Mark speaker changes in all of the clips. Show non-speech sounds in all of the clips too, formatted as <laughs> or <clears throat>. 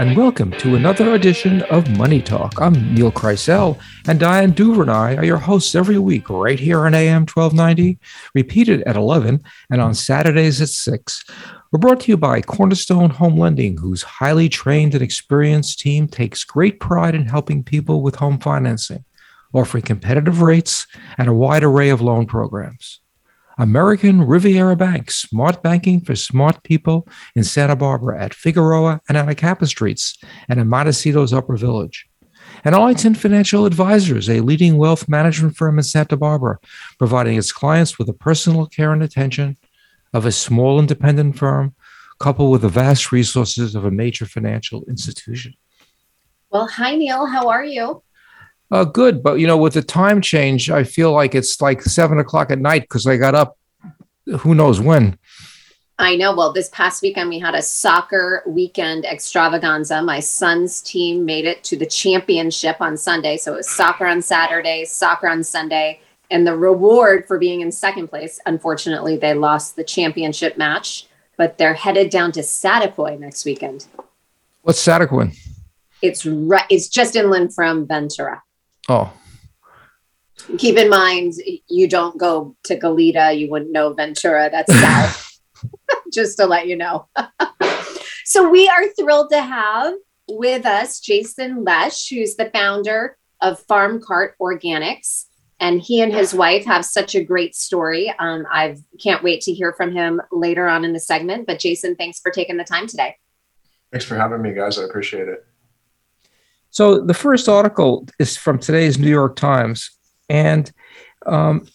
Speaker 1: and welcome to another edition of Money Talk. I'm Neil Kreisel, and Diane Duvernay are your hosts every week right here on AM 1290, repeated at 11 and on Saturdays at 6. We're brought to you by Cornerstone Home Lending, whose highly trained and experienced team takes great pride in helping people with home financing, offering competitive rates and a wide array of loan programs. American Riviera Bank, smart banking for smart people in Santa Barbara at Figueroa and Anacapa Streets and in Montecito's Upper Village. And Arlington Financial Advisors, a leading wealth management firm in Santa Barbara, providing its clients with the personal care and attention of a small independent firm, coupled with the vast resources of a major financial institution.
Speaker 2: Well, hi, Neil. How are you?
Speaker 1: Uh, good, but you know, with the time change, I feel like it's like seven o'clock at night because I got up. Who knows when?
Speaker 2: I know. Well, this past weekend we had a soccer weekend extravaganza. My son's team made it to the championship on Sunday, so it was soccer on Saturday, soccer on Sunday, and the reward for being in second place. Unfortunately, they lost the championship match, but they're headed down to Saticoy next weekend.
Speaker 1: What's Saticoy?
Speaker 2: It's right. It's just inland from Ventura.
Speaker 1: Oh.
Speaker 2: Keep in mind, you don't go to Goleta. You wouldn't know Ventura. That's <laughs> south. <laughs> Just to let you know. <laughs> so we are thrilled to have with us Jason Lesh, who's the founder of Farm Cart Organics. And he and his wife have such a great story. Um, I can't wait to hear from him later on in the segment. But Jason, thanks for taking the time today.
Speaker 3: Thanks for having me, guys. I appreciate it.
Speaker 1: So the first article is from today's New York Times, and um,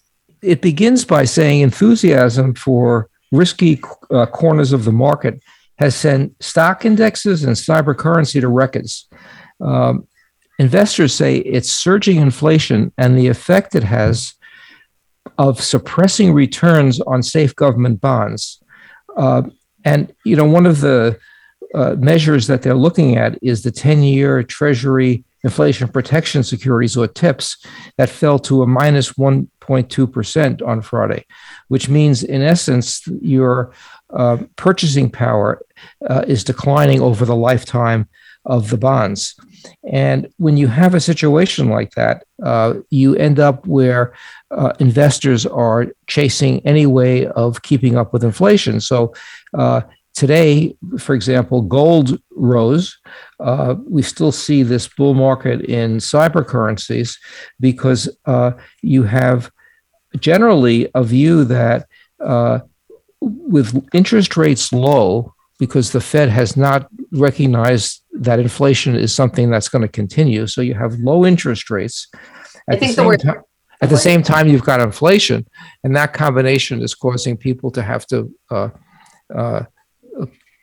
Speaker 1: it begins by saying enthusiasm for risky uh, corners of the market has sent stock indexes and cyber currency to records. Um, investors say it's surging inflation and the effect it has of suppressing returns on safe government bonds. Uh, and you know, one of the uh, measures that they're looking at is the 10 year Treasury inflation protection securities or TIPS that fell to a minus 1.2% on Friday, which means, in essence, your uh, purchasing power uh, is declining over the lifetime of the bonds. And when you have a situation like that, uh, you end up where uh, investors are chasing any way of keeping up with inflation. So uh, Today, for example, gold rose. Uh, we still see this bull market in cyber currencies because uh, you have generally a view that uh, with interest rates low, because the Fed has not recognized that inflation is something that's going to continue. So you have low interest rates.
Speaker 2: At I think the, the word. Time,
Speaker 1: at the same time, you've got inflation, and that combination is causing people to have to uh, uh,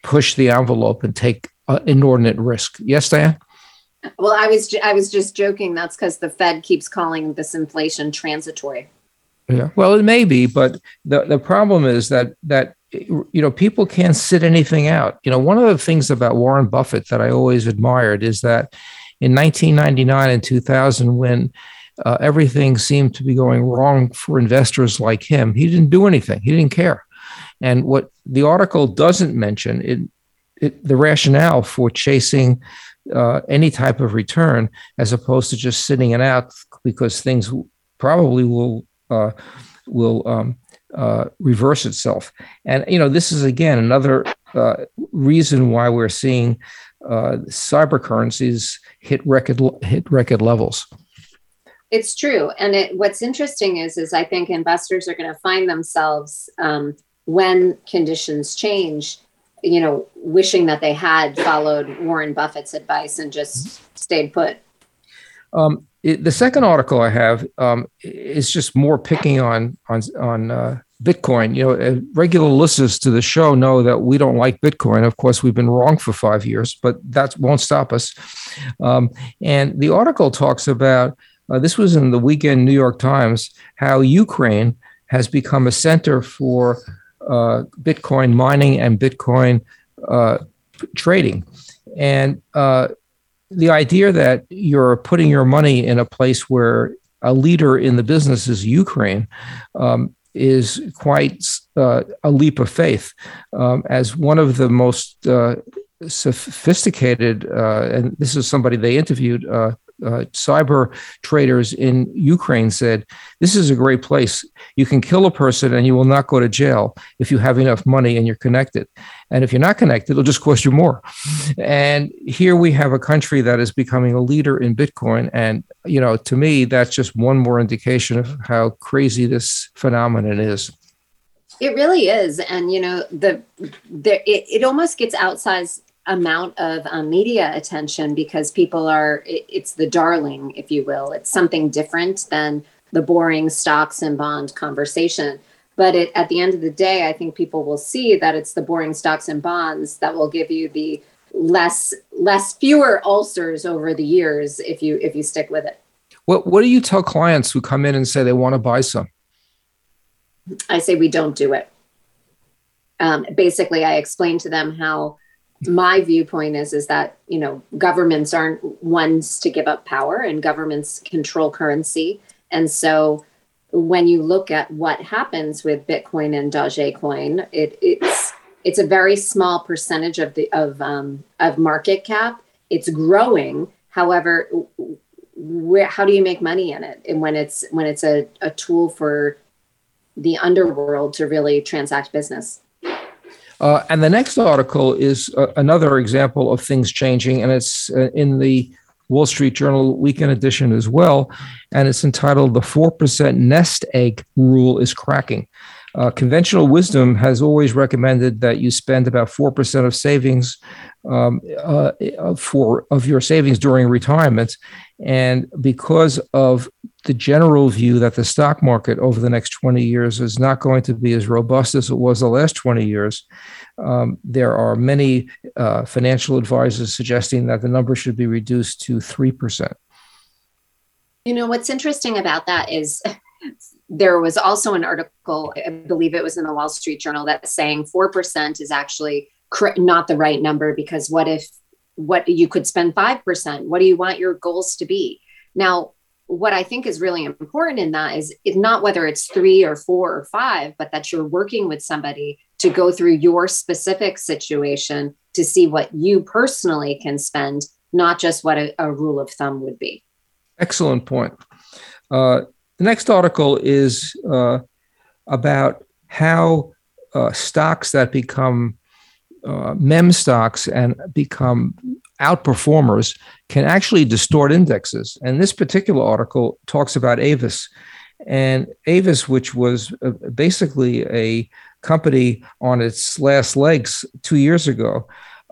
Speaker 1: push the envelope and take uh, inordinate risk. Yes, Diane.
Speaker 2: Well, I was I was just joking. That's because the Fed keeps calling this inflation transitory.
Speaker 1: Yeah, well, it may be, but the the problem is that that you know people can't sit anything out. You know, one of the things about Warren Buffett that I always admired is that in 1999 and 2000, when uh, everything seemed to be going wrong for investors like him, he didn't do anything. He didn't care. And what the article doesn't mention, it, it the rationale for chasing uh, any type of return as opposed to just sitting it out because things probably will uh, will um, uh, reverse itself. And you know, this is again another uh, reason why we're seeing uh, cyber currencies hit record hit record levels.
Speaker 2: It's true, and it, what's interesting is is I think investors are going to find themselves um, when conditions change, you know, wishing that they had followed Warren Buffett's advice and just stayed put.
Speaker 1: Um, it, the second article I have um, is just more picking on on on uh, Bitcoin. You know, uh, regular listeners to the show know that we don't like Bitcoin. Of course, we've been wrong for five years, but that won't stop us. Um, and the article talks about uh, this was in the weekend New York Times how Ukraine has become a center for Bitcoin mining and Bitcoin uh, trading. And uh, the idea that you're putting your money in a place where a leader in the business is Ukraine um, is quite uh, a leap of faith. Um, as one of the most uh, sophisticated, uh, and this is somebody they interviewed, uh, cyber traders in Ukraine said, This is a great place. You can kill a person and you will not go to jail if you have enough money and you're connected. And if you're not connected, it'll just cost you more. And here we have a country that is becoming a leader in Bitcoin. And, you know, to me, that's just one more indication of how crazy this phenomenon is.
Speaker 2: It really is. And, you know, the, the it, it almost gets outsized amount of um, media attention because people are it, it's the darling if you will. It's something different than the boring stocks and bond conversation. But it, at the end of the day i think people will see that it's the boring stocks and bonds that will give you the less less fewer ulcers over the years if you if you stick with it.
Speaker 1: What what do you tell clients who come in and say they want to buy some?
Speaker 2: I say we don't do it. Um, basically i explain to them how my viewpoint is is that you know governments aren't ones to give up power and governments control currency. And so when you look at what happens with bitcoin and dogecoin it, it's it's a very small percentage of the of um, of market cap. It's growing. However where, how do you make money in it? And when it's when it's a, a tool for the underworld to really transact business
Speaker 1: uh, and the next article is uh, another example of things changing, and it's uh, in the Wall Street Journal weekend edition as well. And it's entitled The 4% Nest Egg Rule is Cracking. Uh, conventional wisdom has always recommended that you spend about 4% of savings um, uh, for of your savings during retirement. And because of the general view that the stock market over the next 20 years is not going to be as robust as it was the last 20 years, um, there are many uh, financial advisors suggesting that the number should be reduced to 3%.
Speaker 2: You know, what's interesting about that is <laughs> there was also an article, I believe it was in the Wall Street Journal, that's saying 4% is actually not the right number because what if what you could spend 5% what do you want your goals to be? Now what i think is really important in that is, is not whether it's three or four or five but that you're working with somebody to go through your specific situation to see what you personally can spend not just what a, a rule of thumb would be.
Speaker 1: Excellent point. Uh, the next article is uh, about how uh, stocks that become uh, meme stocks and become outperformers can actually distort indexes. And this particular article talks about Avis. And Avis, which was uh, basically a company on its last legs two years ago,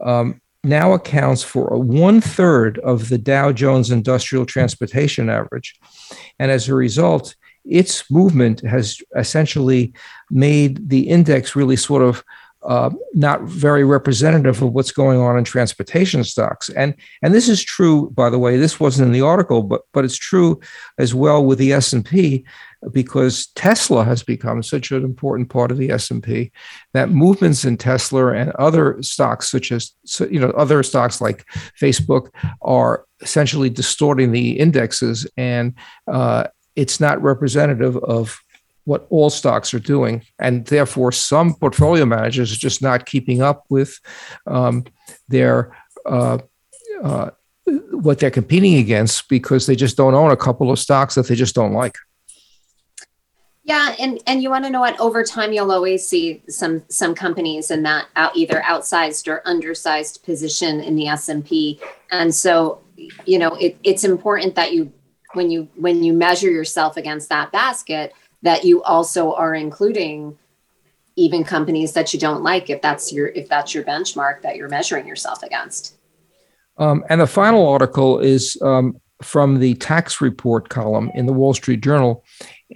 Speaker 1: um, now accounts for one third of the Dow Jones Industrial Transportation Average. And as a result, its movement has essentially made the index really sort of uh, not very representative of what's going on in transportation stocks. And and this is true, by the way. This wasn't in the article, but but it's true as well with the S and P, because Tesla has become such an important part of the S and P that movements in Tesla and other stocks, such as you know other stocks like Facebook, are essentially distorting the indexes, and uh, it's not representative of what all stocks are doing, and therefore some portfolio managers are just not keeping up with um, their uh, uh, what they're competing against because they just don't own a couple of stocks that they just don't like.
Speaker 2: Yeah, and and you want to know what? Over time, you'll always see some some companies in that out either outsized or undersized position in the S and P, and so you know it, it's important that you when you when you measure yourself against that basket that you also are including even companies that you don't like if that's your if that's your benchmark that you're measuring yourself against.
Speaker 1: Um, and the final article is um, from the tax report column in the wall street journal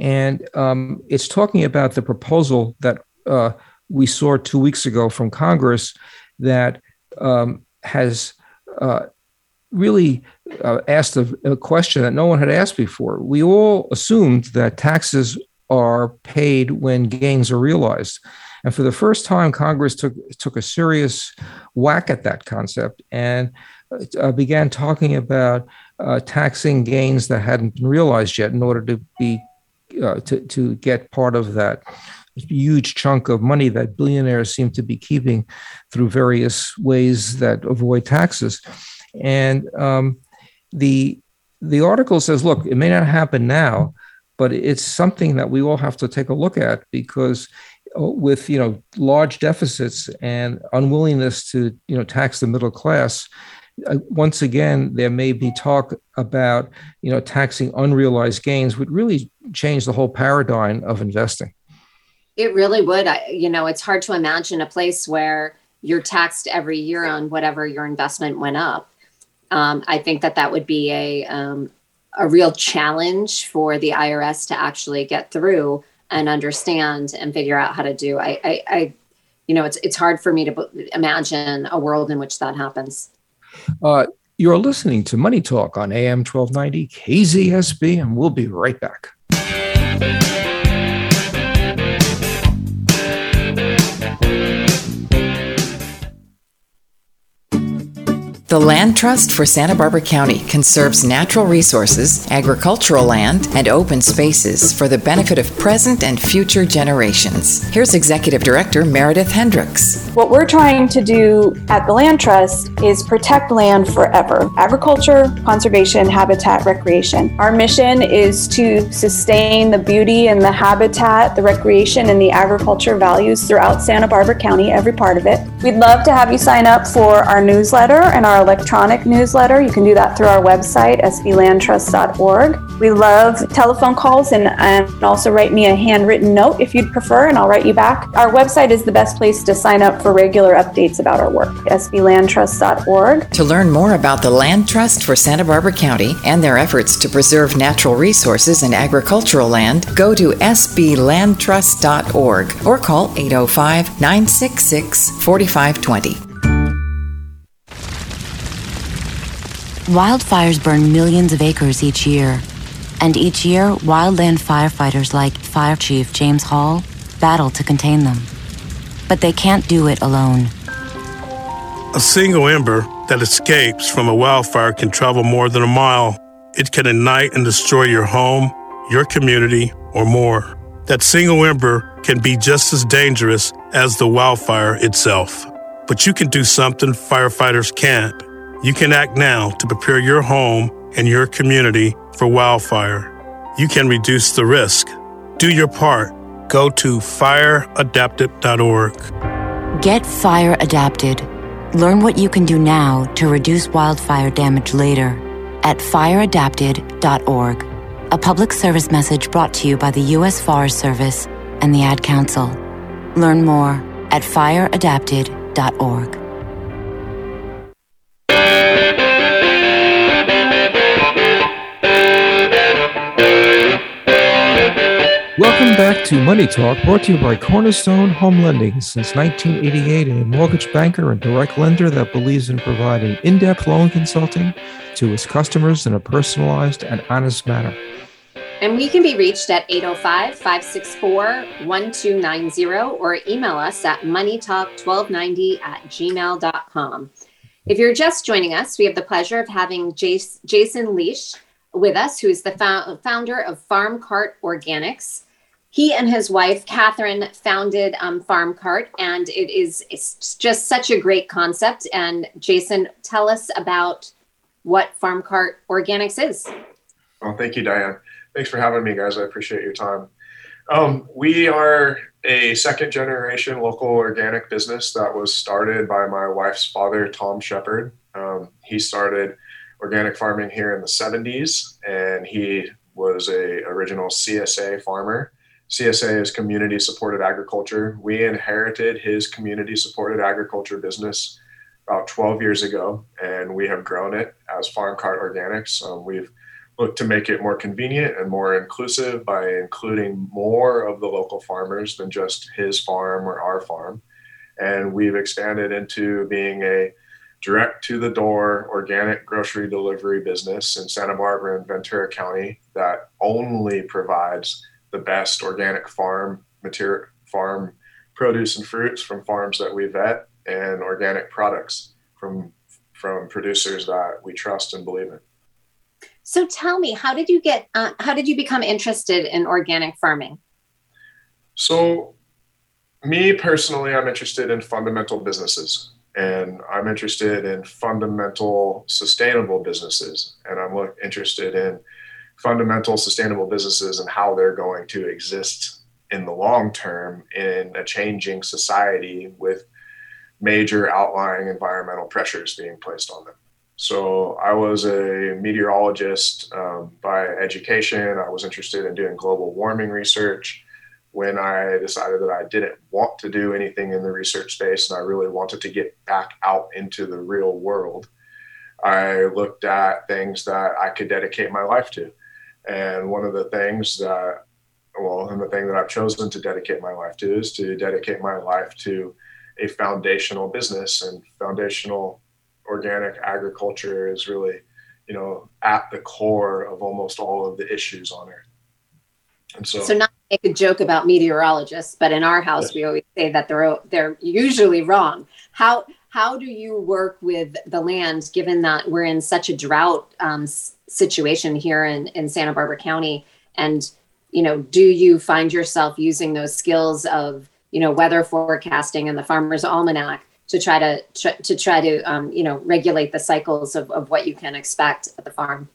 Speaker 1: and um, it's talking about the proposal that uh, we saw two weeks ago from congress that um, has uh, really uh, asked a, a, question that no one had asked before. We all assumed that taxes are paid when gains are realized. And for the first time, Congress took took a serious whack at that concept and uh, began talking about uh, taxing gains that hadn't been realized yet in order to be uh, to to get part of that huge chunk of money that billionaires seem to be keeping through various ways that avoid taxes. And um, the the article says, look, it may not happen now, but it's something that we all have to take a look at because uh, with you know large deficits and unwillingness to you know tax the middle class uh, once again there may be talk about you know taxing unrealized gains would really change the whole paradigm of investing
Speaker 2: it really would I, you know it's hard to imagine a place where you're taxed every year on whatever your investment went up um, i think that that would be a um, a real challenge for the irs to actually get through and understand and figure out how to do. I, I, I you know, it's it's hard for me to imagine a world in which that happens.
Speaker 1: Uh, you're listening to Money Talk on AM 1290 KZSB, and we'll be right back. Yeah.
Speaker 4: The Land Trust for Santa Barbara County conserves natural resources, agricultural land, and open spaces for the benefit of present and future generations. Here's Executive Director Meredith Hendricks.
Speaker 5: What we're trying to do at the Land Trust is protect land forever agriculture, conservation, habitat, recreation. Our mission is to sustain the beauty and the habitat, the recreation, and the agriculture values throughout Santa Barbara County, every part of it. We'd love to have you sign up for our newsletter and our electronic newsletter. You can do that through our website, sblandtrust.org. We love telephone calls and, and also write me a handwritten note if you'd prefer, and I'll write you back. Our website is the best place to sign up for regular updates about our work, sblandtrust.org.
Speaker 4: To learn more about the Land Trust for Santa Barbara County and their efforts to preserve natural resources and agricultural land, go to sblandtrust.org or call 805 966 4520.
Speaker 6: Wildfires burn millions of acres each year, and each year, wildland firefighters like Fire Chief James Hall battle to contain them. But they can't do it alone.
Speaker 7: A single ember that escapes from a wildfire can travel more than a mile. It can ignite and destroy your home, your community, or more. That single ember can be just as dangerous as the wildfire itself. But you can do something firefighters can't you can act now to prepare your home and your community for wildfire. You can reduce the risk. Do your part. Go to fireadapted.org.
Speaker 6: Get fire adapted. Learn what you can do now to reduce wildfire damage later at fireadapted.org. A public service message brought to you by the U.S. Forest Service and the Ad Council. Learn more at fireadapted.org.
Speaker 1: Welcome back to Money Talk, brought to you by Cornerstone Home Lending. Since 1988, a mortgage banker and direct lender that believes in providing in depth loan consulting to its customers in a personalized and honest manner.
Speaker 2: And we can be reached at 805 564 1290 or email us at moneytalk1290 at gmail.com. If you're just joining us, we have the pleasure of having Jason Lesh with us, who is the founder of Farm Cart Organics he and his wife Catherine founded um, Farm Cart, and it is it's just such a great concept. And Jason, tell us about what Farm Cart Organics is.
Speaker 3: Well, thank you, Diane. Thanks for having me, guys. I appreciate your time. Um, we are a second generation local organic business that was started by my wife's father, Tom Shepard. Um, he started organic farming here in the 70s, and he was a original CSA farmer CSA is community supported agriculture. We inherited his community supported agriculture business about 12 years ago, and we have grown it as Farm Cart Organics. Um, we've looked to make it more convenient and more inclusive by including more of the local farmers than just his farm or our farm. And we've expanded into being a direct to the door organic grocery delivery business in Santa Barbara and Ventura County that only provides the best organic farm material, farm produce and fruits from farms that we vet, and organic products from from producers that we trust and believe in.
Speaker 2: So tell me, how did you get? Uh, how did you become interested in organic farming?
Speaker 3: So me personally, I'm interested in fundamental businesses and I'm interested in fundamental sustainable businesses. And I'm interested in fundamental sustainable businesses and how they're going to exist in the long term in a changing society with major outlying environmental pressures being placed on them. So I was a meteorologist um, by education. I was interested in doing global warming research. When I decided that I didn't want to do anything in the research space and I really wanted to get back out into the real world, I looked at things that I could dedicate my life to. And one of the things that, well, and the thing that I've chosen to dedicate my life to is to dedicate my life to a foundational business and foundational organic agriculture is really, you know, at the core of almost all of the issues on Earth.
Speaker 2: And so, so not make a joke about meteorologists, but in our house yeah. we always say that they're they're usually wrong. How how do you work with the land, given that we're in such a drought um, situation here in in Santa Barbara County, and you know, do you find yourself using those skills of you know weather forecasting and the farmer's almanac to try to tr- to try to um, you know regulate the cycles of, of what you can expect at the farm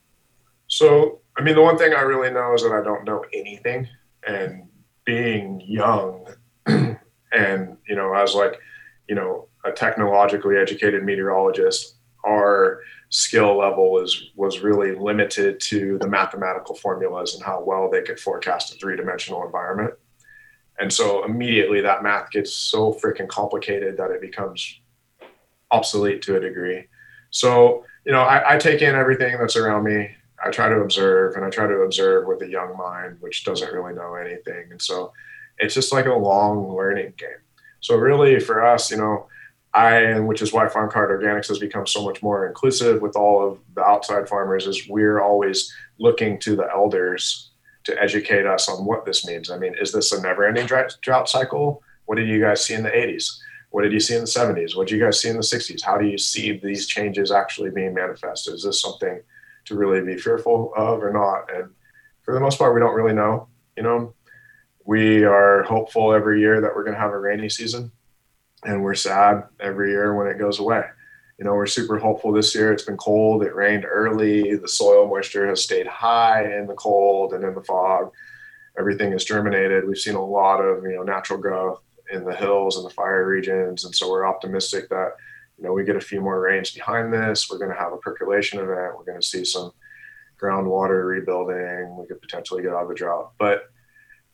Speaker 3: so i mean the one thing i really know is that i don't know anything and being young <clears throat> and you know as like you know a technologically educated meteorologist our skill level is was really limited to the mathematical formulas and how well they could forecast a three-dimensional environment and so immediately that math gets so freaking complicated that it becomes obsolete to a degree. So, you know, I, I, take in everything that's around me. I try to observe and I try to observe with a young mind, which doesn't really know anything. And so it's just like a long learning game. So really for us, you know, I, which is why Farm Cart Organics has become so much more inclusive with all of the outside farmers is we're always looking to the elders to educate us on what this means. I mean, is this a never ending drought cycle? What did you guys see in the 80s? What did you see in the 70s? What did you guys see in the 60s? How do you see these changes actually being manifested? Is this something to really be fearful of or not? And for the most part, we don't really know. You know, we are hopeful every year that we're going to have a rainy season, and we're sad every year when it goes away you know, we're super hopeful this year. It's been cold. It rained early. The soil moisture has stayed high in the cold and in the fog. Everything is germinated. We've seen a lot of, you know, natural growth in the hills and the fire regions. And so we're optimistic that, you know, we get a few more rains behind this. We're going to have a percolation event. We're going to see some groundwater rebuilding. We could potentially get out of a drought. But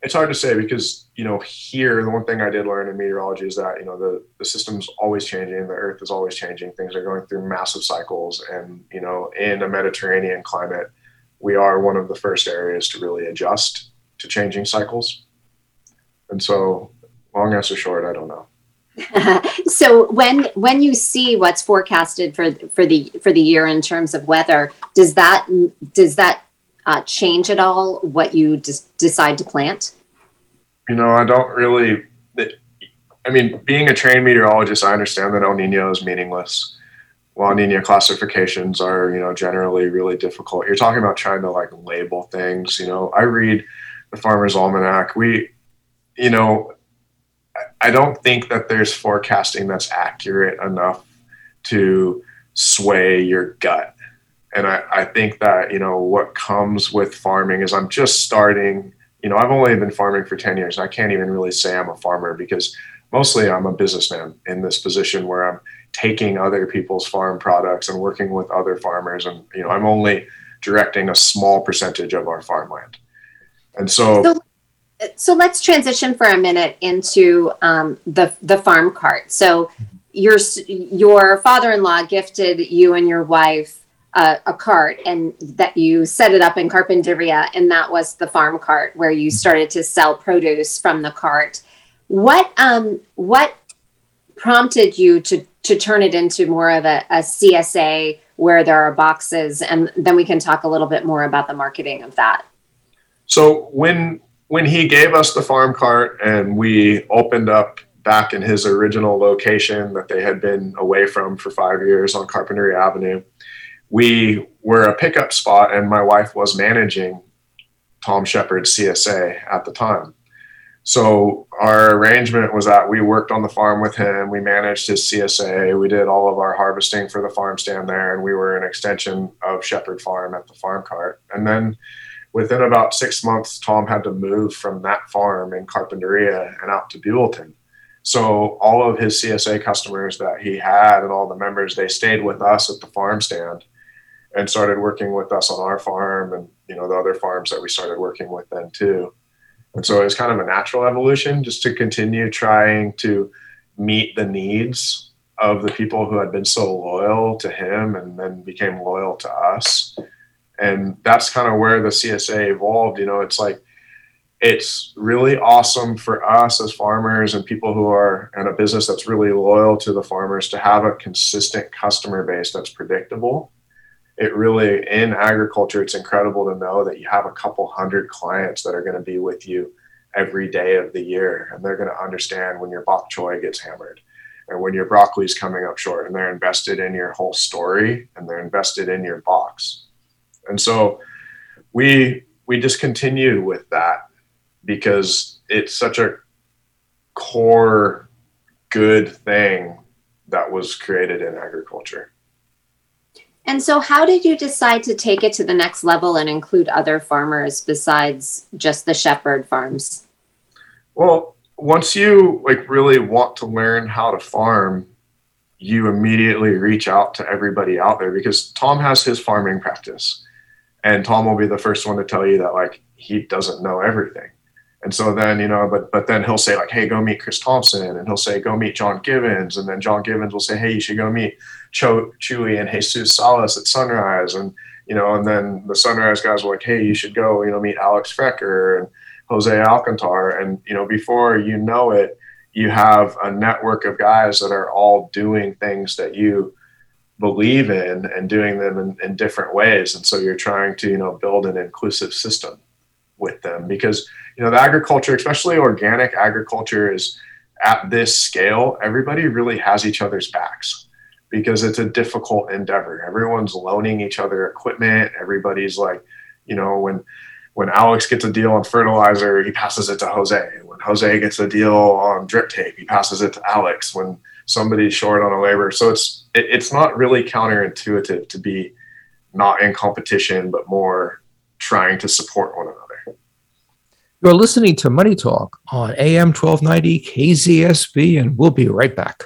Speaker 3: it's hard to say because you know here the one thing I did learn in meteorology is that you know the the system's always changing, the Earth is always changing. Things are going through massive cycles, and you know in a Mediterranean climate, we are one of the first areas to really adjust to changing cycles. And so, long answer short, I don't know. <laughs>
Speaker 2: so when when you see what's forecasted for for the for the year in terms of weather, does that does that uh, change at all what you decide to plant?
Speaker 3: You know, I don't really. I mean, being a trained meteorologist, I understand that El Nino is meaningless. La Nina classifications are, you know, generally really difficult. You're talking about trying to like label things. You know, I read the Farmer's Almanac. We, you know, I don't think that there's forecasting that's accurate enough to sway your gut. And I, I think that you know what comes with farming is i'm just starting you know i've only been farming for 10 years. And i can't even really say i'm a farmer because mostly i'm a businessman in this position where i'm taking other people's farm products and working with other farmers. And you know i'm only directing a small percentage of our farmland. And so
Speaker 2: so, so let's transition for a minute into um, the the farm cart so your your father-in-law gifted you and your wife a, a cart and that you set it up in Carpinteria, and that was the farm cart where you started to sell produce from the cart. What um what prompted you to to turn it into more of a, a CSA where there are boxes, and then we can talk a little bit more about the marketing of that.
Speaker 3: So when when he gave us the farm cart and we opened up back in his original location that they had been away from for five years on Carpinteria Avenue, we were a pickup spot, and my wife was managing Tom Shepard's CSA at the time. So our arrangement was that we worked on the farm with him. We managed his CSA. We did all of our harvesting for the farm stand there, and we were an extension of Shepherd Farm at the farm cart. And then within about six months, Tom had to move from that farm in Carpinteria and out to Buellton. So all of his CSA customers that he had and all the members, they stayed with us at the farm stand and started working with us on our farm and you know the other farms that we started working with then too. And so it was kind of a natural evolution just to continue trying to meet the needs of the people who had been so loyal to him and then became loyal to us. And that's kind of where the CSA evolved. You know, it's like, it's really awesome for us as farmers and people who are in a business that's really loyal to the farmers to have a consistent customer base that's predictable it really in agriculture it's incredible to know that you have a couple hundred clients that are going to be with you every day of the year and they're going to understand when your bok choy gets hammered and when your broccoli is coming up short and they're invested in your whole story and they're invested in your box and so we we just continue with that because it's such a core good thing that was created in agriculture
Speaker 8: and so, how did you decide to take it to the next level and include other farmers besides just the Shepherd farms?
Speaker 3: Well, once you like really want to learn how to farm, you immediately reach out to everybody out there because Tom has his farming practice, and Tom will be the first one to tell you that like he doesn't know everything. And so then, you know, but but then he'll say like, "Hey, go meet Chris Thompson," and he'll say, "Go meet John Givens," and then John Givens will say, "Hey, you should go meet Cho- Chewy and Jesus Salas at Sunrise," and you know, and then the Sunrise guys were like, "Hey, you should go, you know, meet Alex Frecker and Jose Alcantar," and you know, before you know it, you have a network of guys that are all doing things that you believe in and doing them in, in different ways, and so you're trying to, you know, build an inclusive system with them because you know the agriculture especially organic agriculture is at this scale everybody really has each other's backs because it's a difficult endeavor. Everyone's loaning each other equipment. Everybody's like you know when when alex gets a deal on fertilizer he passes it to jose. When jose gets a deal on drip tape he passes it to alex. When somebody's short on a labor so it's it, it's not really counterintuitive to be not in competition but more trying to support one another
Speaker 1: you're listening to Money Talk on AM 1290 KZSB, and we'll be right back.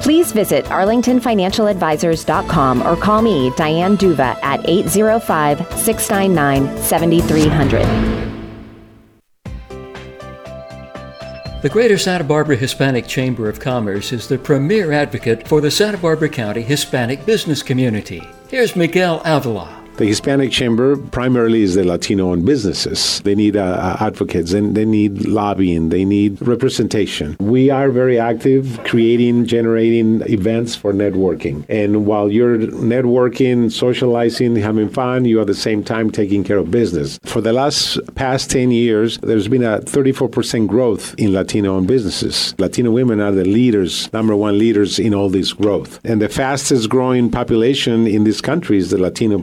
Speaker 2: Please visit arlingtonfinancialadvisors.com or call me, Diane Duva, at 805 699 7300.
Speaker 9: The Greater Santa Barbara Hispanic Chamber of Commerce is the premier advocate for the Santa Barbara County Hispanic business community. Here's Miguel Avila.
Speaker 10: The Hispanic Chamber primarily is the Latino owned businesses. They need uh, advocates and they need lobbying, they need representation. We are very active creating, generating events for networking. And while you're networking, socializing, having fun, you at the same time taking care of business. For the last past 10 years, there's been a 34% growth in Latino owned businesses. Latino women are the leaders, number one leaders in all this growth. And the fastest growing population in this country is the Latino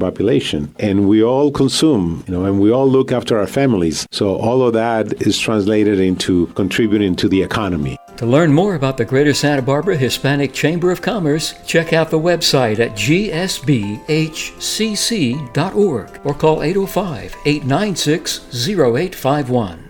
Speaker 10: and we all consume, you know, and we all look after our families. So all of that is translated into contributing to the economy.
Speaker 9: To learn more about the Greater Santa Barbara Hispanic Chamber of Commerce, check out the website at gsbhcc.org or call 805 896 0851.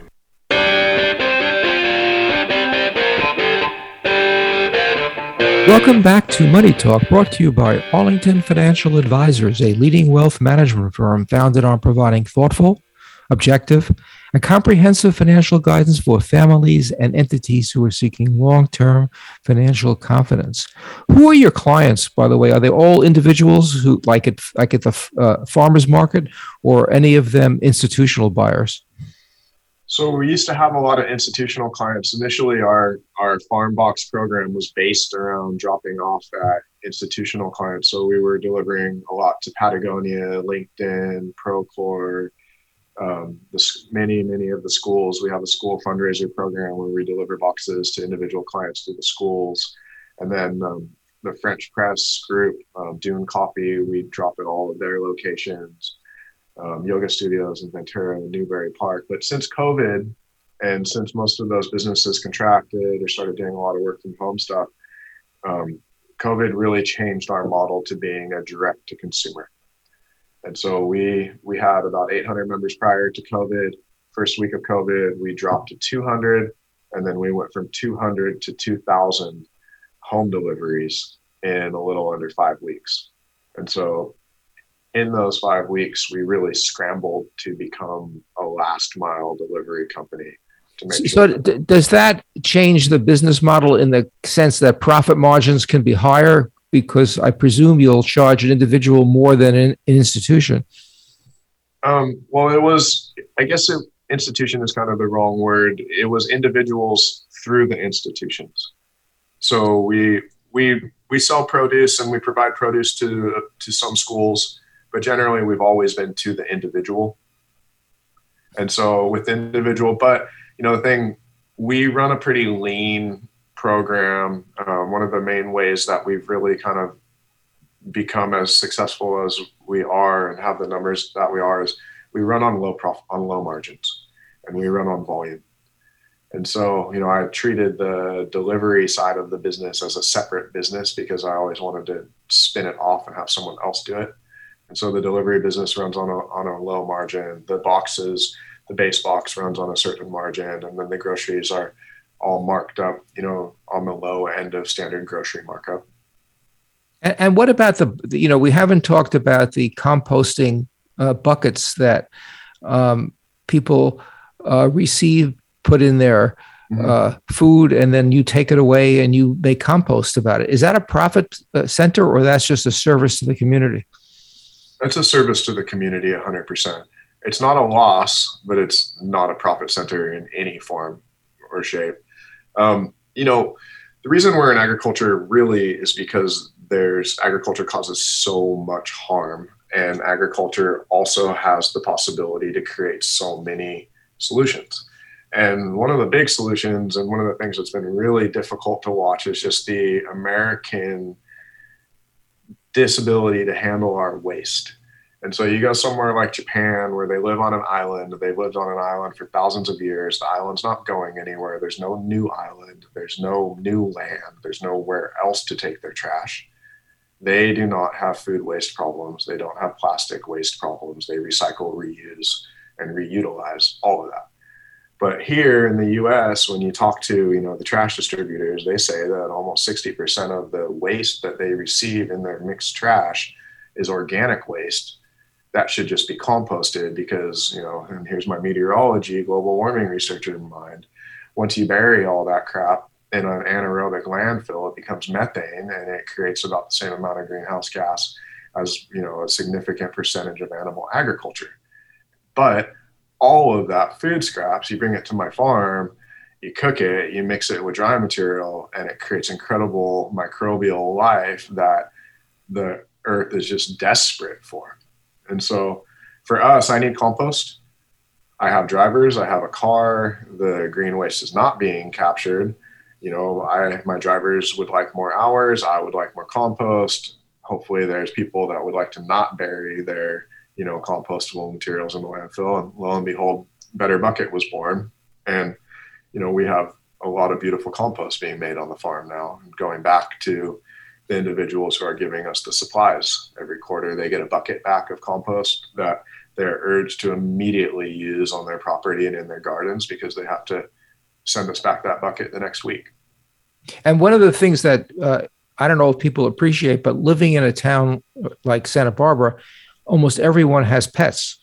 Speaker 1: Welcome back to Money Talk, brought to you by Arlington Financial Advisors, a leading wealth management firm founded on providing thoughtful, objective, and comprehensive financial guidance for families and entities who are seeking long term financial confidence. Who are your clients, by the way? Are they all individuals who, like at, like at the uh, farmers market, or any of them institutional buyers?
Speaker 3: So we used to have a lot of institutional clients. Initially, our our farm box program was based around dropping off at institutional clients. So we were delivering a lot to Patagonia, LinkedIn, Procore, um, many many of the schools. We have a school fundraiser program where we deliver boxes to individual clients through the schools, and then um, the French press group, um, Dune Coffee, we drop at all of their locations um, yoga studios in Ventura and Newbury Park. But since COVID, and since most of those businesses contracted or started doing a lot of work from home stuff, um, COVID really changed our model to being a direct to consumer. And so we we had about 800 members prior to COVID. First week of COVID, we dropped to 200, and then we went from 200 to 2,000 home deliveries in a little under five weeks. And so in those five weeks, we really scrambled to become a last mile delivery company.
Speaker 1: so, sure d- does that change the business model in the sense that profit margins can be higher? Because I presume you'll charge an individual more than an, an institution.
Speaker 3: Um, well, it was, I guess, it, institution is kind of the wrong word. It was individuals through the institutions. So we we we sell produce and we provide produce to to some schools but generally we've always been to the individual. And so with individual, but you know, the thing we run a pretty lean program. Um, one of the main ways that we've really kind of become as successful as we are and have the numbers that we are is we run on low prof on low margins and we run on volume. And so, you know, I treated the delivery side of the business as a separate business because I always wanted to spin it off and have someone else do it. And so the delivery business runs on a, on a low margin. The boxes, the base box runs on a certain margin, and then the groceries are all marked up, you know, on the low end of standard grocery markup.
Speaker 1: And, and what about the, you know, we haven't talked about the composting uh, buckets that um, people uh, receive, put in their mm-hmm. uh, food, and then you take it away and you make compost about it. Is that a profit uh, center or that's just a service to the community?
Speaker 3: It's a service to the community 100%. It's not a loss, but it's not a profit center in any form or shape. Um, you know, the reason we're in agriculture really is because there's agriculture causes so much harm, and agriculture also has the possibility to create so many solutions. And one of the big solutions, and one of the things that's been really difficult to watch, is just the American disability to handle our waste. And so you go somewhere like Japan where they live on an island. They've lived on an island for thousands of years. The island's not going anywhere. There's no new island. There's no new land. There's nowhere else to take their trash. They do not have food waste problems. They don't have plastic waste problems. They recycle, reuse, and reutilize all of that. But here in the US, when you talk to you know the trash distributors, they say that almost 60% of the waste that they receive in their mixed trash is organic waste. That should just be composted because you know and here's my meteorology global warming researcher in mind. Once you bury all that crap in an anaerobic landfill it becomes methane and it creates about the same amount of greenhouse gas as you know a significant percentage of animal agriculture. But all of that food scraps, you bring it to my farm, you cook it, you mix it with dry material, and it creates incredible microbial life that the earth is just desperate for. And so for us, I need compost. I have drivers, I have a car, the green waste is not being captured. You know, I my drivers would like more hours, I would like more compost. Hopefully there's people that would like to not bury their you know, compostable materials in the landfill. And lo and behold, Better Bucket was born. And, you know, we have a lot of beautiful compost being made on the farm now. And going back to the individuals who are giving us the supplies every quarter, they get a bucket back of compost that they're urged to immediately use on their property and in their gardens because they have to send us back that bucket the next week.
Speaker 1: And one of the things that uh, I don't know if people appreciate, but living in a town like Santa Barbara, almost everyone has pets.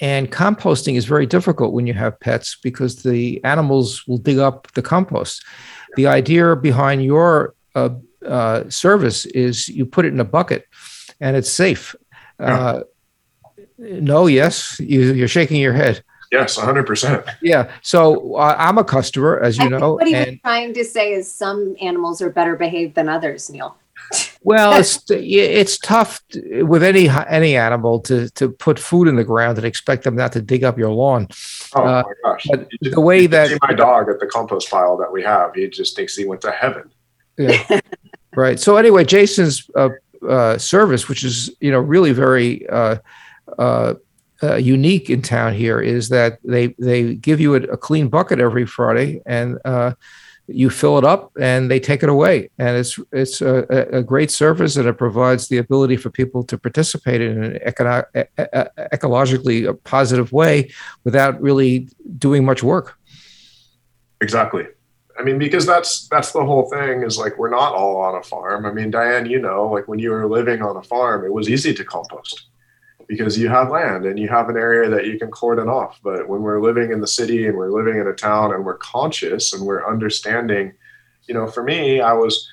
Speaker 1: And composting is very difficult when you have pets because the animals will dig up the compost. The idea behind your uh, uh, service is you put it in a bucket and it's safe. Uh, no, yes, you, you're shaking your head.
Speaker 3: Yes, 100%.
Speaker 1: Yeah. So uh, I'm a customer, as you
Speaker 2: I think
Speaker 1: know.
Speaker 2: what he was trying to say is some animals are better behaved than others, Neil.
Speaker 1: Well, it's it's tough with any any animal to to put food in the ground and expect them not to dig up your lawn.
Speaker 3: Oh
Speaker 1: Uh,
Speaker 3: my gosh.
Speaker 1: but the way that-
Speaker 3: see my dog at the compost pile that we have, he just thinks he went to heaven.
Speaker 1: Yeah. <laughs> right. So anyway, Jason's uh, uh, service, which is you know really very uh, uh, uh, unique in town here, is that they they give you a, a clean bucket every Friday and. Uh, you fill it up and they take it away and it's it's a, a- great service and it provides the ability for people to participate in an econo- ecologically positive way without really doing much work
Speaker 3: Exactly. I mean, because that's that's the whole thing is like we're not all on a farm. I mean, Diane, you know, like when you were living on a farm, it was easy to compost because you have land and you have an area that you can cordon off. But when we're living in the city and we're living in a town and we're conscious and we're understanding, you know, for me, I was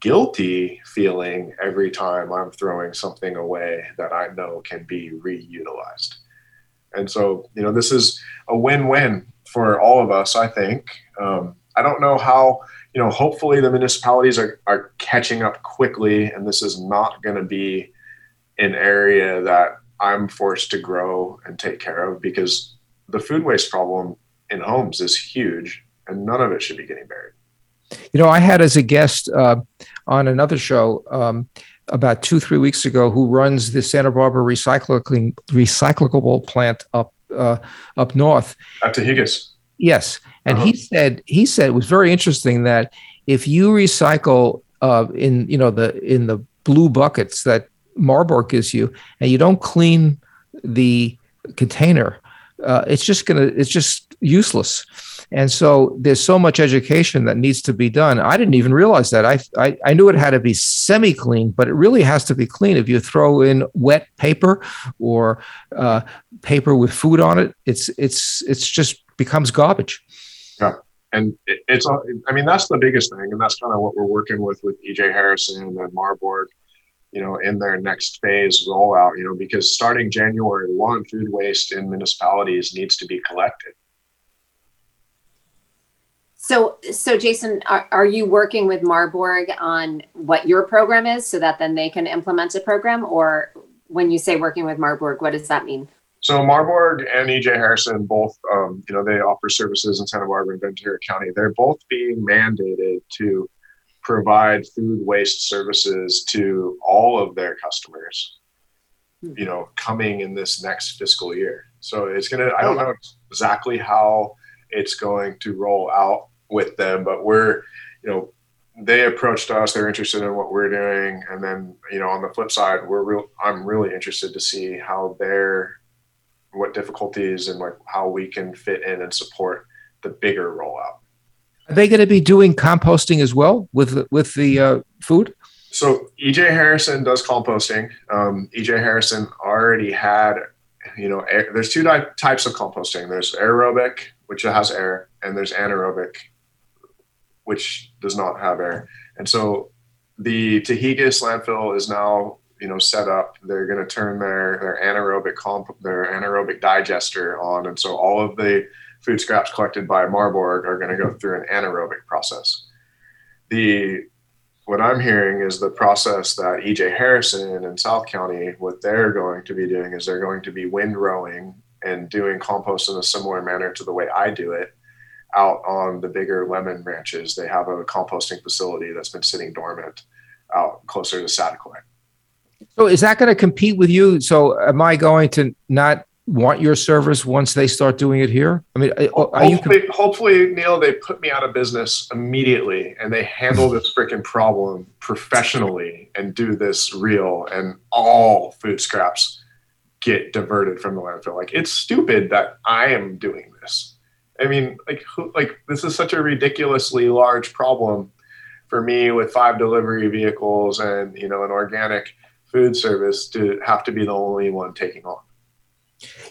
Speaker 3: guilty feeling every time I'm throwing something away that I know can be reutilized. And so, you know, this is a win-win for all of us, I think. Um, I don't know how, you know, hopefully the municipalities are, are catching up quickly, and this is not going to be an area that I'm forced to grow and take care of because the food waste problem in homes is huge and none of it should be getting buried.
Speaker 1: You know, I had as a guest uh, on another show um, about two, three weeks ago, who runs the Santa Barbara recycling recyclable plant up uh, up north.
Speaker 3: At Tajiguas.
Speaker 1: Yes, and
Speaker 3: Uh-huh.
Speaker 1: he said he said it was very interesting that if you recycle uh, in you know the in the blue buckets that MarBorg gives you, and you don't clean the container, uh, it's just gonna it's just useless. And so there's so much education that needs to be done. I didn't even realize that. I I, I knew it had to be semi clean, but it really has to be clean. If you throw in wet paper or uh, paper with food on it, it's it's it's just becomes garbage.
Speaker 3: Yeah. And it, it's, I mean, that's the biggest thing. And that's kind of what we're working with with EJ Harrison and MarBorg, you know, in their next phase rollout, you know, because starting January 1, food waste in municipalities needs to be collected.
Speaker 2: So, so Jason, are, are you working with MarBorg on what your program is so that then they can implement a program? Or when you say working with MarBorg, what does that mean?
Speaker 3: So MarBorg and EJ Harrison both, um, you know, they offer services in Santa Barbara and Ventura County. They're both being mandated to provide food waste services to all of their customers, hmm. you know, coming in this next fiscal year. So it's going to, I don't know exactly how it's going to roll out with them, but we're, you know, they approached us, they're interested in what we're doing. And then, you know, on the flip side, we're real, I'm really interested to see how they're, what difficulties and like how we can fit in and support the bigger rollout.
Speaker 1: Are they going to be doing composting as well with with the uh, food?
Speaker 3: So EJ Harrison does composting. Um, EJ Harrison already had, you know, air, there's two di- types of composting. There's aerobic, which has air, and there's anaerobic, which does not have air. And so the Tajiguas landfill is now, you know, set up. They're going to turn their their anaerobic comp their anaerobic digester on, and so all of the food scraps collected by MarBorg are going to go through an anaerobic process. The what I'm hearing is the process that EJ Harrison in South County, what they're going to be doing is they're going to be windrowing and doing compost in a similar manner to the way I do it out on the bigger lemon ranches. They have a composting facility that's been sitting dormant out closer to Saticoy.
Speaker 1: So is that going to compete with you? So am I going to not want your service once they start doing it here? I mean,
Speaker 3: hopefully, hopefully, Neil, they put me out of business immediately and they handle this freaking problem professionally and do this real and all food scraps get diverted from the landfill. Like it's stupid that I am doing this. I mean, like, who, like this is such a ridiculously large problem for me with five delivery vehicles and you know an organic food service to have to be the only one taking on.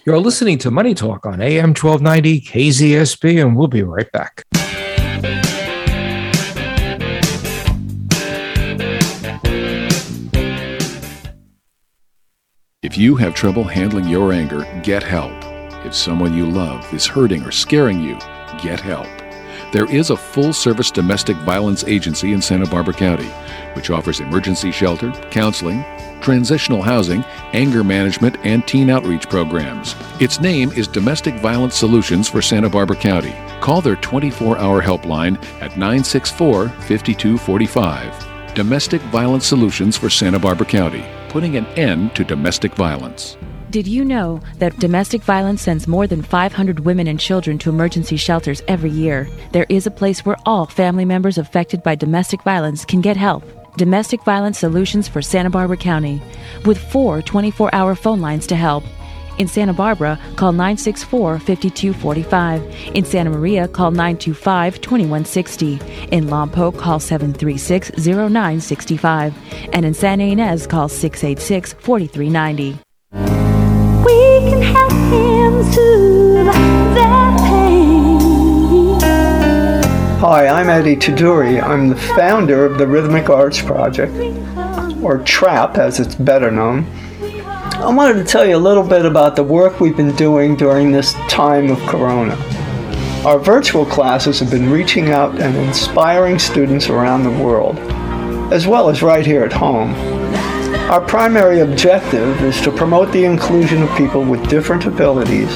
Speaker 1: You're listening to Money Talk on AM 1290 KZSB, and we'll be right back.
Speaker 11: If you have trouble handling your anger, get help. If someone you love is hurting or scaring you, get help. There is a full service domestic violence agency in Santa Barbara County, which offers emergency shelter, counseling, transitional housing, anger management, and teen outreach programs. Its name is Domestic Violence Solutions for Santa Barbara County. Call their 24 hour helpline at 964 5245. Domestic Violence Solutions for Santa Barbara County, putting an end to domestic violence.
Speaker 12: Did you know that domestic violence sends more than 500 women and children to emergency shelters every year? There is a place where all family members affected by domestic violence can get help. Domestic Violence Solutions for Santa Barbara County, with four 24 hour phone lines to help. In Santa Barbara, call 964 5245. In Santa Maria, call 925 2160. In Lompoc, call 736 0965. And in Santa Ynez, call 686 4390
Speaker 13: we can help him soothe
Speaker 14: Hi, I'm Eddie Tuduri. I'm the founder of the Rhythmic Arts Project, or TRAP as it's better known. I wanted to tell you a little bit about the work we've been doing during this time of Corona. Our virtual classes have been reaching out and inspiring students around the world, as well as right here at home. Our primary objective is to promote the inclusion of people with different abilities,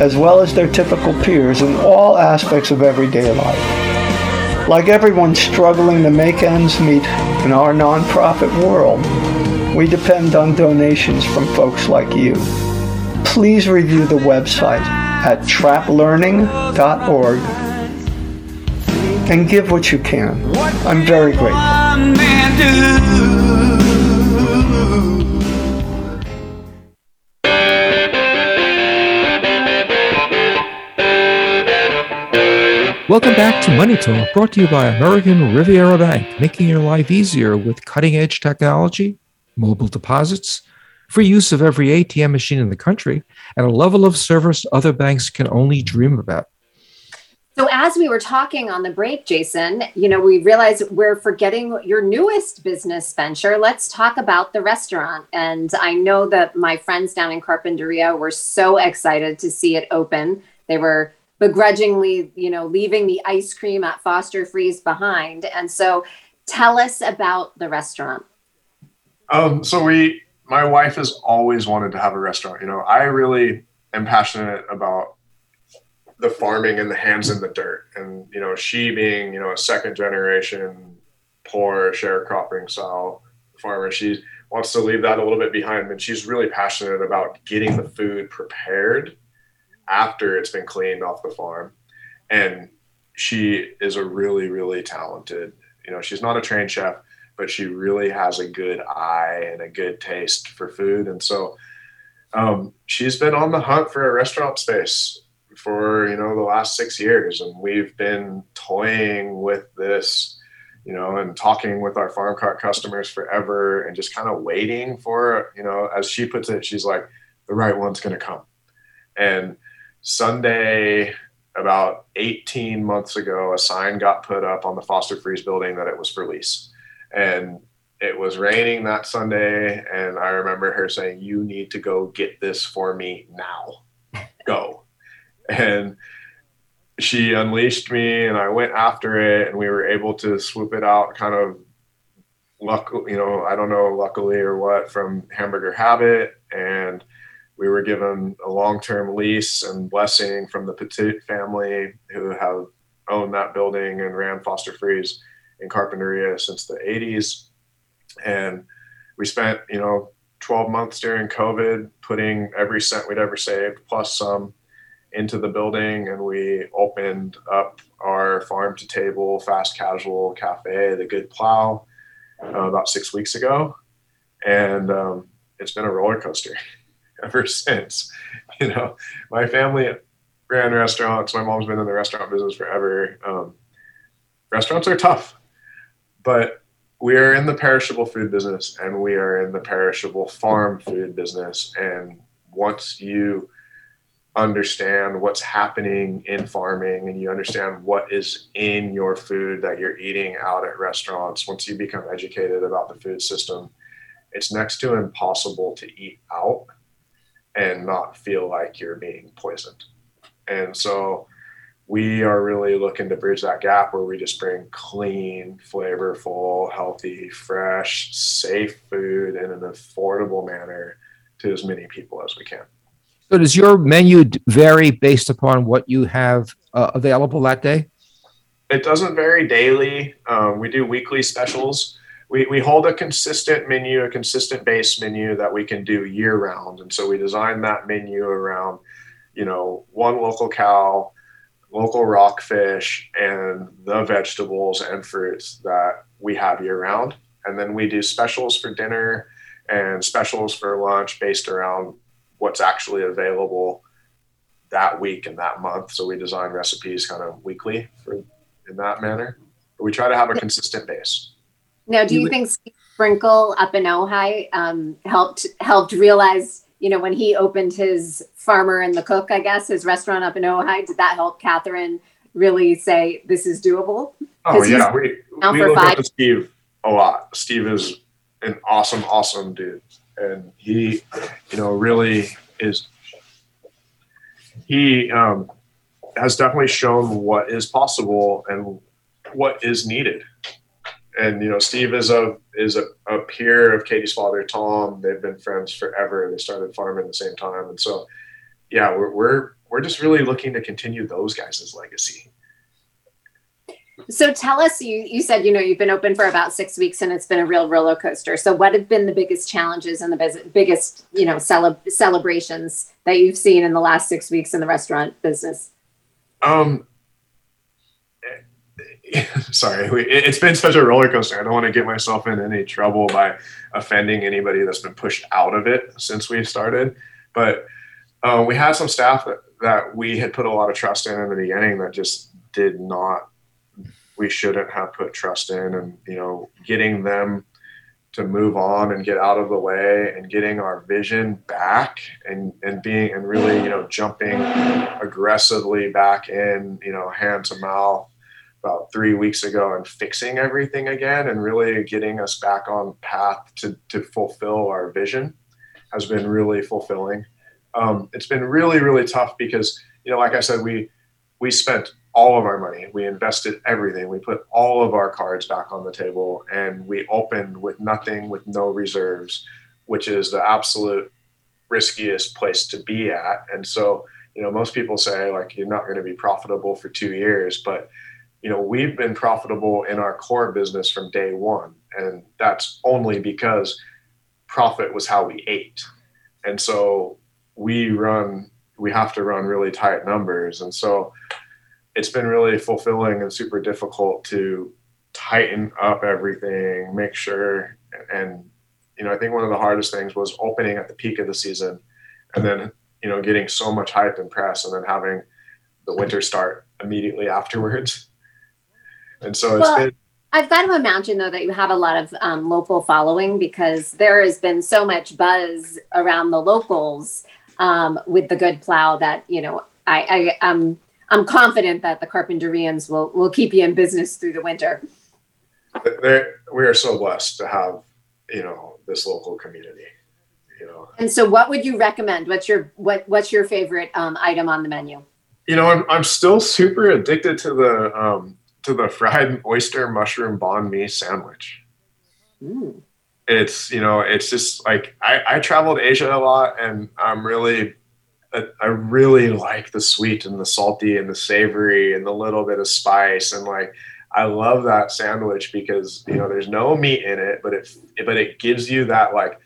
Speaker 14: as well as their typical peers in all aspects of everyday life. Like everyone struggling to make ends meet in our nonprofit world, we depend on donations from folks like you. Please review the website at traplearning.org and give what you can. I'm very grateful.
Speaker 1: Welcome back to Money Talk, brought to you by American Riviera Bank, making your life easier with cutting edge technology, mobile deposits, free use of every ATM machine in the country, and a level of service other banks can only dream about.
Speaker 2: So, as we were talking on the break, Jason, you know, we realized we're forgetting your newest business venture. Let's talk about the restaurant. And I know that my friends down in Carpinteria were so excited to see it open. They were begrudgingly, you know, leaving the ice cream at Foster Freeze behind. And so tell us about the restaurant.
Speaker 3: Um, so we, my wife has always wanted to have a restaurant. You know, I really am passionate about the farming and the hands in the dirt. And, you know, she being, you know, a second generation poor sharecropping style farmer, she wants to leave that a little bit behind. And she's really passionate about getting the food prepared after it's been cleaned off the farm. And she is a really, really talented, you know, she's not a trained chef, but she really has a good eye and a good taste for food. And so um, she's been on the hunt for a restaurant space for, you know, the last six years. And we've been toying with this, you know, and talking with our farm cart customers forever and just kind of waiting for, you know, as she puts it, she's like, the right one's going to come. And Sunday, about 18 months ago, a sign got put up on the Foster Freeze building that it was for lease. And it was raining that Sunday. And I remember her saying, You need to go get this for me now. Go. And she unleashed me and I went after it and we were able to swoop it out kind of luck you know I don't know luckily or what from Hamburger Habit and we were given a long-term lease and blessing from the Petit family who have owned that building and ran Foster Freeze in Carpinteria since the 80s. And we spent, you know, 12 months during COVID putting every cent we'd ever saved plus some into the building. And we opened up our farm to table fast casual cafe, The Good Plow, uh, about six weeks ago. And um, it's been a roller coaster. <laughs> <laughs> ever since. You know, my family ran restaurants. My mom's been in the restaurant business forever. Um, restaurants are tough, but we are in the perishable food business and we are in the perishable farm food business. And once you understand what's happening in farming and you understand what is in your food that you're eating out at restaurants, once you become educated about the food system, it's next to impossible to eat out and not feel like you're being poisoned. And so we are really looking to bridge that gap where we just bring clean, flavorful, healthy, fresh, safe food in an affordable manner to as many people as we can.
Speaker 1: So does your menu vary based upon what you have uh, available that day?
Speaker 3: It doesn't vary daily. Um, we do weekly specials. We, we hold a consistent menu, a consistent base menu that we can do year round. And so we design that menu around, you know, one local cow, local rockfish, and the vegetables and fruits that we have year round. And then we do specials for dinner and specials for lunch based around what's actually available that week and that month. So we design recipes kind of weekly for in that manner. But we try to have a consistent base.
Speaker 2: Now, do you think Steve Sprinkel up in Ojai um, helped helped realize, you know, when he opened his farmer and the cook, I guess, his restaurant up in Ojai, did that help Catherine really say this is doable?
Speaker 3: Oh yeah, we, we
Speaker 2: for
Speaker 3: look up
Speaker 2: five-
Speaker 3: to Steve a lot. Steve is an awesome, awesome dude, and he, you know, really is. He um, has definitely shown what is possible and what is needed. And you know, Steve is a is a, a peer of Katie's father, Tom. They've been friends forever. They started farming at the same time, and so yeah, we're we're we're just really looking to continue those guys' legacy.
Speaker 2: So tell us, you you said you know you've been open for about six weeks and it's been a real roller coaster. So what have been the biggest challenges and the biggest you know cele- celebrations that you've seen in the last six weeks in the restaurant business?
Speaker 3: Um, <laughs> sorry, we, it- it's been such a roller coaster. I don't want to get myself in any trouble by offending anybody that's been pushed out of it since we've started. But uh, we had some staff that, that we had put a lot of trust in in the beginning that just did not. We shouldn't have put trust in, and you know, getting them to move on and get out of the way and getting our vision back and and being and really you know jumping aggressively back in you know hand to mouth about three weeks ago and fixing everything again and really getting us back on path to to fulfill our vision has been really fulfilling. Um, it's been really really tough because you know like i said we we spent all of our money. We invested everything. We put all of our cards back on the table and we opened with nothing with no reserves which is the absolute riskiest place to be at. And so you know most people say like you're not going to be profitable for two years but you know we've been profitable in our core business from day one and that's only because profit was how we ate. And so we run we have to run really tight numbers. And so it's been really fulfilling and super difficult to tighten up everything make sure and you know i think one of the hardest things was opening at the peak of the season and then you know getting so much hype and press and then having the winter start immediately <laughs> afterwards and so it's
Speaker 2: Well,
Speaker 3: been
Speaker 2: I've got to imagine though that you have a lot of um, local following because there has been so much buzz around the locals um, with the good plow that you know I, I I'm I'm confident that the Carpinterians will will keep you in business through the winter.
Speaker 3: there we are so blessed to have you know this local community you know
Speaker 2: And so, what would you recommend? What's your what What's your favorite um, item on the menu?
Speaker 3: you know i'm, I'm still super addicted to the um to the fried <laughs> oyster mushroom banh mi sandwich
Speaker 2: Mm.
Speaker 3: it's you know it's just like i i traveled asia a lot and i'm really I, I really like the sweet and the salty and the savory and the little bit of spice and like I love that sandwich because you know there's no meat in it, but it but it gives you that like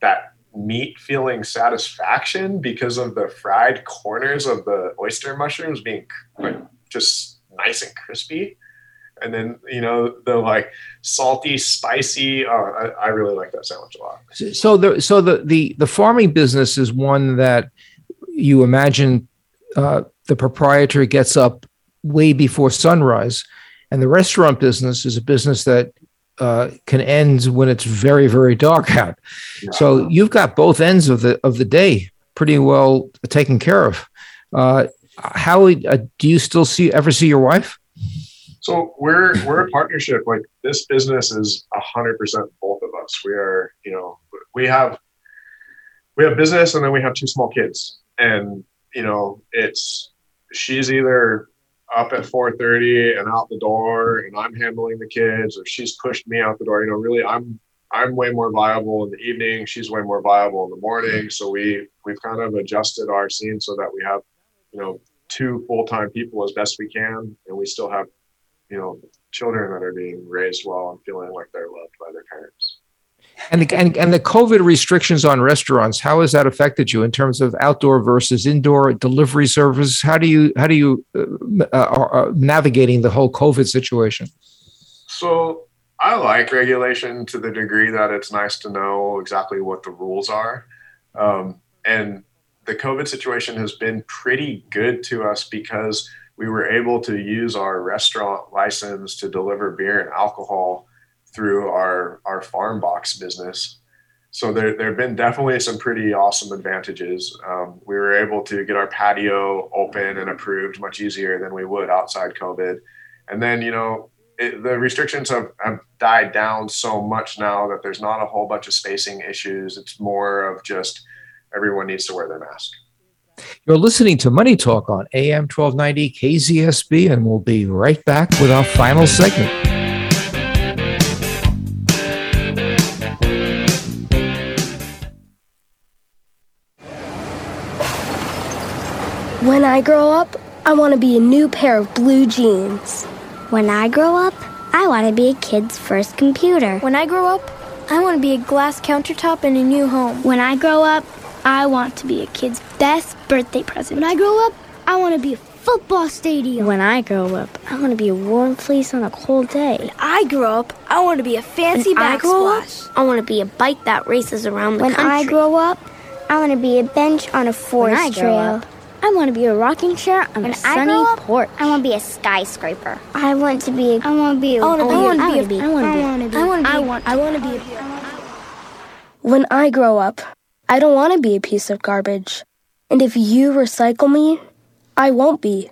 Speaker 3: that meat feeling satisfaction because of the fried corners of the oyster mushrooms being like just nice and crispy, and then you know the like salty, spicy. Oh, I, I really like that sandwich a lot.
Speaker 1: So the so the the the farming business is one that you imagine uh, the proprietor gets up way before sunrise, and the restaurant business is a business that uh, can end when it's very very dark <laughs> out. So you've got both ends of the of the day pretty well taken care of. Uh, how uh, do you still see ever see your wife?
Speaker 3: So we're we're a partnership. Like this business is a hundred percent both of us. We are, you know, we have we have business and then we have two small kids. And, you know, it's she's either up at 4:30 and out the door and I'm handling the kids or she's pushed me out the door. You know, really I'm I'm way more viable in the evening, she's way more viable in the morning. So we we've kind of adjusted our scene so that we have, you know, two full-time people as best we can and we still have, you know, children that are being raised well and feeling like they're loved by their parents.
Speaker 1: And the, and, and the COVID restrictions on restaurants, how has that affected you in terms of outdoor versus indoor delivery service? How do you how do you uh, uh, uh, navigating the whole COVID situation?
Speaker 3: So I like regulation to the degree that it's nice to know exactly what the rules are, um, and the COVID situation has been pretty good to us because we were able to use our restaurant license to deliver beer and alcohol through our our farm box business. So there there have been definitely some pretty awesome advantages. Um, we were able to get our patio open and approved much easier than we would outside COVID. And then you know it, the restrictions have, have died down so much now that there's not a whole bunch of spacing issues. It's more of just everyone needs to wear their mask.
Speaker 1: You're listening to Money Talk on AM 1290 KZSB, and we'll be right back with our final segment.
Speaker 15: When I grow up, I want to be a new pair of blue jeans.
Speaker 16: When I grow up, I want to be a kid's first computer.
Speaker 15: When I grow up, I want to be a glass countertop in a new home.
Speaker 16: When I grow up, I want to be a kid's best birthday present.
Speaker 15: When I grow up, I want to be a football stadium.
Speaker 16: When I grow up, I want to be a warm fleece on a cold day.
Speaker 15: When I grow up, I want to be a fancy
Speaker 16: when I grow up,
Speaker 15: backsplash.
Speaker 16: I want to be a bike that races around the
Speaker 17: When
Speaker 16: country.
Speaker 17: I grow up, I want to be a bench on a forest When
Speaker 16: I grow
Speaker 17: trail.
Speaker 16: up, I want to be a rocking chair on
Speaker 17: When
Speaker 16: a
Speaker 17: I
Speaker 16: sunny
Speaker 17: grow up,
Speaker 16: porch.
Speaker 17: I want to be a skyscraper. I want to be. A, I want to be. A,
Speaker 15: I want to be.
Speaker 17: I
Speaker 15: I want
Speaker 17: wanna
Speaker 15: be. I want to be.
Speaker 17: I want to be.
Speaker 15: I. I want to be. When I grow up, I don't want to be a piece of garbage. And if you recycle me, I won't be.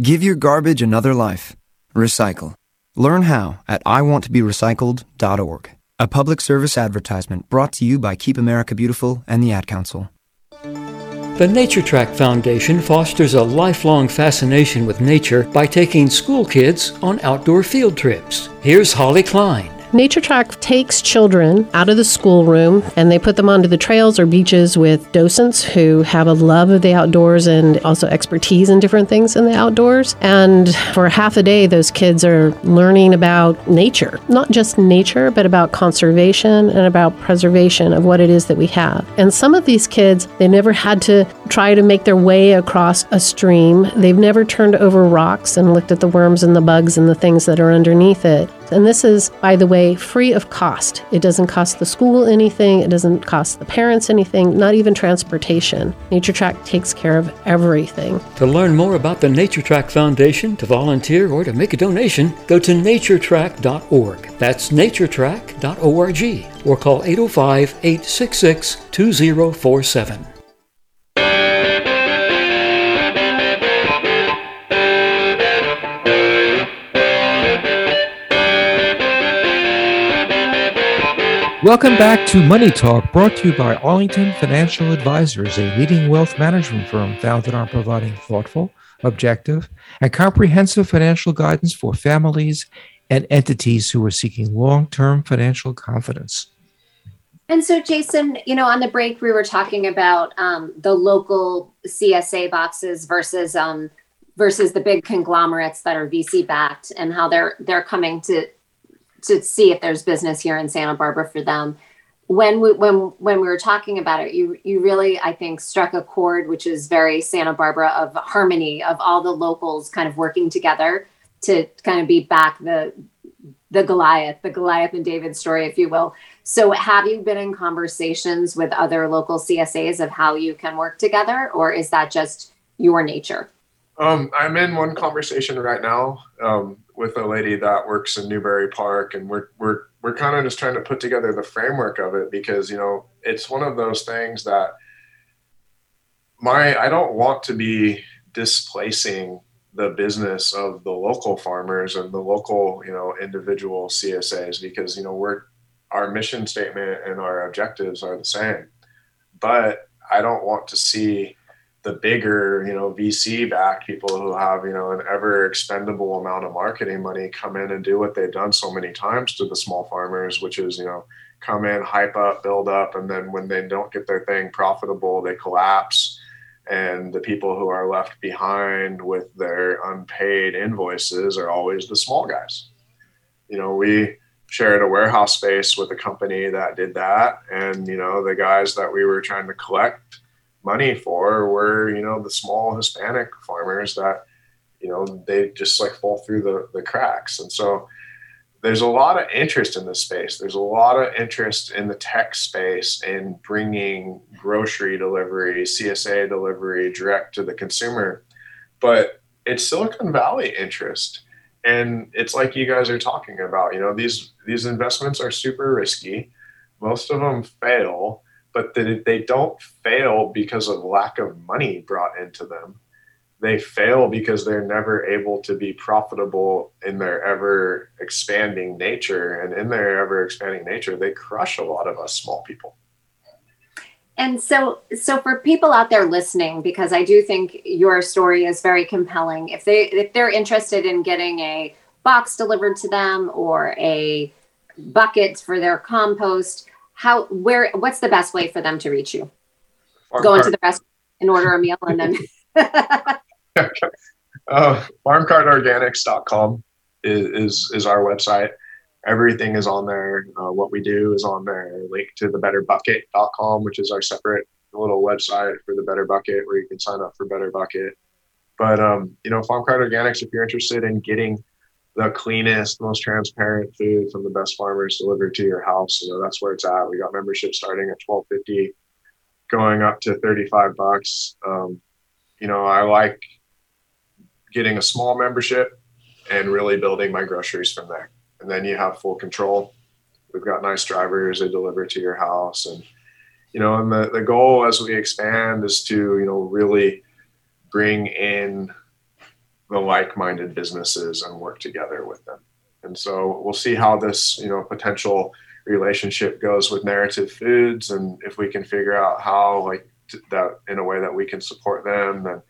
Speaker 18: Give your garbage another life. Recycle. Learn how at iwanttoberecycled.org. A public service advertisement brought to you by Keep America Beautiful and the Ad Council.
Speaker 9: The Nature Track Foundation fosters a lifelong fascination with nature by taking school kids on outdoor field trips. Here's Holly Klein.
Speaker 19: Nature Track takes children out of the schoolroom and they put them onto the trails or beaches with docents who have a love of the outdoors and also expertise in different things in the outdoors. And for half a day, those kids are learning about nature, not just nature, but about conservation and about preservation of what it is that we have. And some of these kids, they never had to try to make their way across a stream. They've never turned over rocks and looked at the worms and the bugs and the things that are underneath it. And this is, by the way, free of cost. It doesn't cost the school anything, it doesn't cost the parents anything, not even transportation. Nature Track takes care of everything.
Speaker 9: To learn more about the Nature Track Foundation, to volunteer, or to make a donation, go to naturetrack.org. That's naturetrack.org or call 805 866 2047.
Speaker 1: Welcome back to Money Talk, brought to you by Arlington Financial Advisors, a leading wealth management firm founded on providing thoughtful, objective, and comprehensive financial guidance for families and entities who are seeking long term financial confidence.
Speaker 2: And so, Jason, you know, on the break, we were talking about um, the local CSA boxes versus um, versus the big conglomerates that are VC backed, and how they're they're coming to to see if there's business here in Santa Barbara for them. When we when when we were talking about it, you you really I think struck a chord which is very Santa Barbara of harmony of all the locals kind of working together to kind of be back the the Goliath, the Goliath and David story, if you will. So, have you been in conversations with other local CSAs of how you can work together, or is that just your nature?
Speaker 3: Um, I'm in one conversation right now um, with a lady that works in Newbury Park, and we're we're we're kind of just trying to put together the framework of it because you know it's one of those things that my I don't want to be displacing the business of the local farmers and the local you know individual CSAs because you know we're our mission statement and our objectives are the same, but I don't want to see the bigger, you know, VC back people who have, you know, an ever expendable amount of marketing money come in and do what they've done so many times to the small farmers, which is, you know, come in, hype up, build up, and then when they don't get their thing profitable, they collapse. And the people who are left behind with their unpaid invoices are always the small guys. You know, we shared a warehouse space with a company that did that. And, you know, the guys that we were trying to collect money for were you know the small hispanic farmers that you know they just like fall through the, the cracks. And so there's a lot of interest in this space. There's a lot of interest in the tech space in bringing grocery delivery csa delivery direct to the consumer. But it's silicon valley interest. And it's like you guys are talking about you know these these investments are super risky. Most of them fail but that they don't fail because of lack of money brought into them. They fail because they're never able to be profitable in their ever expanding nature. And in their ever expanding nature, they crush a lot of us small people.
Speaker 2: And so, so for people out there listening, because I do think your story is very compelling. If they if they're interested in getting a box delivered to them or a bucket for their compost, how where what's the best way for them to reach you? Farm go into the restaurant and order a meal and then <laughs>
Speaker 3: uh, farmcartorganics.com is, is is our website. Everything is on there. Uh, what we do is on there. Link to the betterbucket.com which is our separate little website for the better bucket where you can sign up for better bucket. But um, you know farm cart organics if you're interested in getting the cleanest, most transparent food from the best farmers delivered to your house. So that's where it's at. We got membership starting at twelve fifty, going up to thirty five bucks. Um, you know, I like getting a small membership and really building my groceries from there. And then you have full control. We've got nice drivers; they deliver to your house, and you know, and the the goal as we expand is to you know really bring in the like-minded businesses and work together with them. And so we'll see how this, you know, potential relationship goes with narrative foods and if we can figure out how like that in a way that we can support them then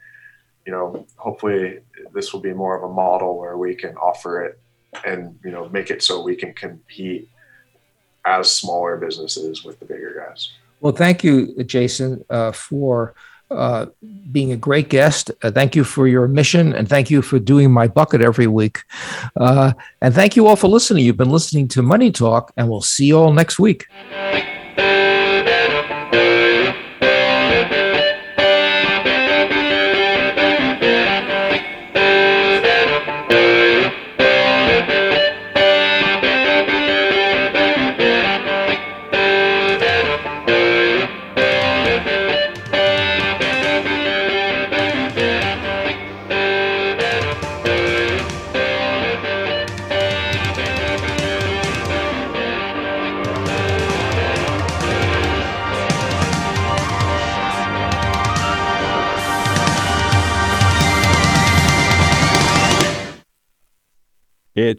Speaker 3: you know hopefully this will be more of a model where we can offer it and you know make it so we can compete as smaller businesses with the bigger guys
Speaker 1: well thank you jason uh, for uh, being a great guest. Uh, thank you for your mission and thank you for doing my bucket every week. Uh, and thank you all for listening. You've been listening to Money Talk, and we'll see you all next week. It's